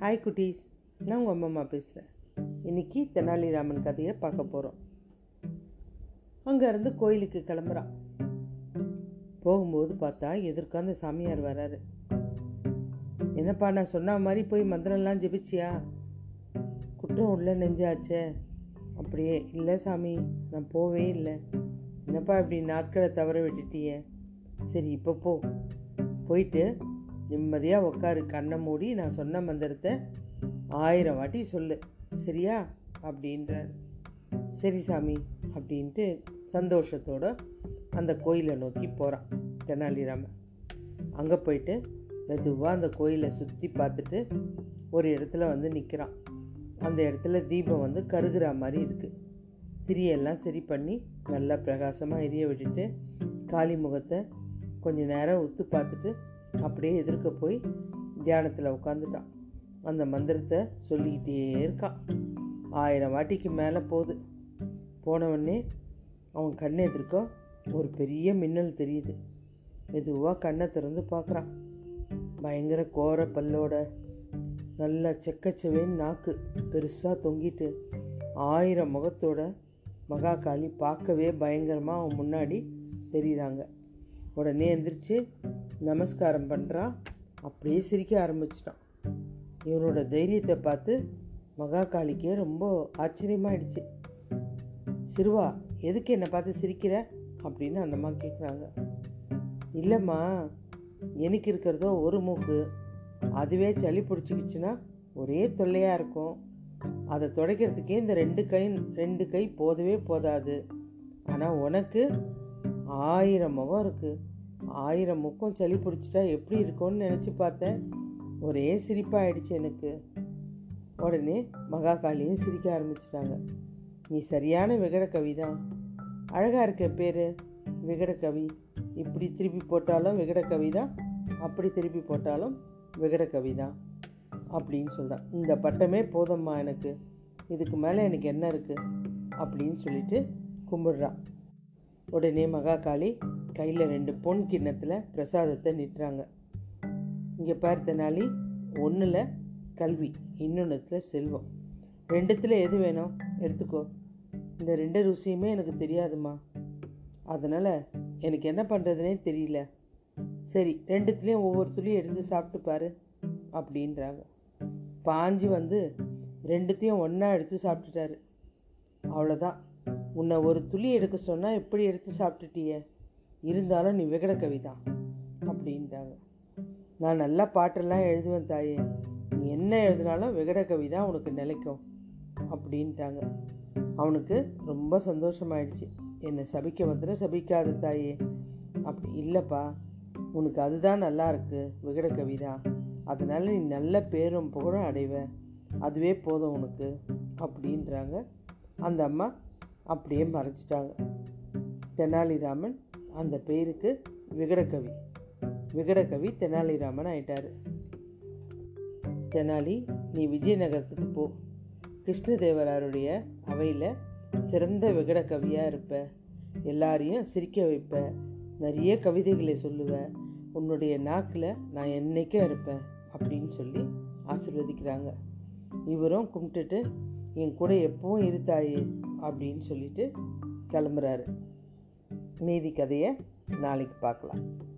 Hi குட்டீஸ் நான் உங்கள் அம்மா பேசுகிறேன் இன்றைக்கி தெனாலிராமன் கதையை பார்க்க போகிறோம் அங்கேருந்து கோயிலுக்கு கிளம்புறான். போகும்போது பார்த்தா எதிர்க்க அந்த சாமியார் வராரு. என்னப்பா நான் சொன்ன மாதிரி போய் மந்திரம்லாம் ஜெபிச்சியா? குற்றம் உள்ள நெஞ்சாச்சே. அப்படியே இல்லை சாமி நான் போவே இல்லை. என்னப்பா இப்படி நாட்களை தவற விட்டுட்டியே? சரி இப்போ போ. போயிட்டு நிம்மதியாக உட்காரு கண்ணை மூடி நான் சொன்ன மந்திரத்தை ஆயிரம் வாட்டி சொல்லு. சரியா? அப்படின்றார். சரி சாமி அப்படின்ட்டு சந்தோஷத்தோட அந்த கோயிலை நோக்கி போகிறான் தெனாலிராமன் அங்கே போயிட்டு மெதுவாக அந்த கோயிலை சுற்றி பார்த்துட்டு ஒரு இடத்துல வந்து நிற்கிறான் அந்த இடத்துல தீபம் வந்து கருகிற மாதிரி இருக்குது திரியெல்லாம் சரி பண்ணி நல்லா பிரகாசமாக எரிய விட்டுட்டு காளி முகத்தை கொஞ்சம் நேரம் உத்து பார்த்துட்டு அப்படியே எதிர்க்க போய் தியானத்தில் உட்காந்துட்டான் அந்த மந்திரத்தை சொல்லிக்கிட்டே இருக்கான். ஆயிரம் வாட்டிக்கு மேலே போகுது. போனவொடனே அவன் கண்ணை எதிர்க்க ஒரு பெரிய மின்னல் தெரியுது. மெதுவாக கண்ணை திறந்து பார்க்குறான். பயங்கர கோர பல்லோட நல்ல செக்கச்செவேன்னு நாக்கு பெருசாக தொங்கிட்டு ஆயிரம் முகத்தோட மகாகாளி பார்க்கவே பயங்கரமாக அவன் முன்னாடி தெரியுறாங்க. உடனே எந்திரிச்சு நமஸ்காரம் பண்ணுறான் அப்படியே சிரிக்க ஆரம்பிச்சிட்டான். இவனோட தைரியத்தை பார்த்து மகாகாளிக்கே ரொம்ப ஆச்சரியமாயிடுச்சு. சிறுவா எதுக்கு என்னை பார்த்து சிரிக்கிற? அப்படின்னு அந்த அம்மா கேட்குறாங்க இல்லைம்மா எனக்கு இருக்கிறதோ ஒரு மூக்கு. அதுவே சளி பிடிச்சிக்கிச்சுன்னா ஒரே தொல்லையாக இருக்கும். அதை துடைக்கிறதுக்கே இந்த ரெண்டு கை ரெண்டு கை போதவே போதாது. ஆனால் உனக்கு ஆயிரம் முகம் இருக்குது ஆயிரம் முக்கம் சளி பிடிச்சிட்டா எப்படி இருக்கும்னு நினச்சி பார்த்தேன். ஒரே சிரிப்பாயிடுச்சு எனக்கு. உடனே மகாகாளியும் சிரிக்க ஆரம்பிச்சிட்டாங்க. நீ சரியான விகட தான் அழகாக இருக்க பேர். விகட கவி இப்படி திருப்பி போட்டாலும் விகட தான் அப்படி திருப்பி போட்டாலும் விகட தான் அப்படின்னு சொல்கிறான் இந்த பட்டமே போதும்மா எனக்கு. இதுக்கு மேலே எனக்கு என்ன இருக்குது அப்படின்னு சொல்லிட்டு கும்பிடுறான். உடனே மகாகாளி கையில் ரெண்டு பொன் கிண்ணத்தில் பிரசாதத்தை நிட்டுறாங்க இங்கே பார்த்தனாலி ஒன்றில் கல்வி இன்னொன்றுத்தில் செல்வம். ரெண்டுத்தில் எது வேணும்? எடுத்துக்கோ. இந்த ரெண்டு ருசியுமே எனக்கு தெரியாதுமா. அதனால் எனக்கு என்ன பண்ணுறதுனே தெரியல. சரி ரெண்டுத்துலேயும் ஒவ்வொரு துளியும் எடுத்து சாப்பிட்டு பாரு அப்படின்றாங்க. பாஞ்சி வந்து ரெண்டுத்தையும் ஒன்றா எடுத்து சாப்பிட்டுட்டாரு. அவ்வளோதான் உன்னை ஒரு துளி எடுக்க சொன்னால் எப்படி எடுத்து சாப்பிட்டுட்டிய? இருந்தாலும் நீ விகட கவிதான் அப்படின்ட்டாங்க நான் நல்லா பாட்டெல்லாம் எழுதுவேன் தாயே. நீ என்ன எழுதினாலும் விகட கவி தான் உனக்கு நிலைக்கும் அப்படின்ட்டாங்க அவனுக்கு ரொம்ப சந்தோஷமாயிடுச்சு. என்னை சபிக்க வந்துட சபிக்காத தாயே. அப்படி இல்லைப்பா உனக்கு அதுதான் நல்லா இருக்கு விகட கவிதான் அதனால் நீ நல்ல பேரும் புகழும் அடைவ. அதுவே போதும் உனக்கு அப்படின்றாங்க. அந்த அம்மா அப்படியே மறைச்சிட்டாங்க தெனாலிராமன் அந்த பேருக்கு விகடகவி. விகடகவி தெனாலிராமன் ஆயிட்டார். தெனாலி நீ விஜயநகரத்துக்கு போ. கிருஷ்ணதேவராருடைய அவையில் சிறந்த விகட கவியாக இருப்ப. எல்லாரையும் சிரிக்க வைப்ப. நிறைய கவிதைகளை சொல்லுவ. உன்னுடைய நாக்கில் நான் என்றைக்கும் இருப்பேன் அப்படின்னு சொல்லி ஆசிர்வதிக்கிறாங்க. இவரும் கும்பிட்டுட்டு என் கூட எப்பவும் இருத்தாயே அப்படின்னு சொல்லிட்டு கிளம்புறாரு. மீதி கதையை நாளைக்கு பார்க்கலாம்.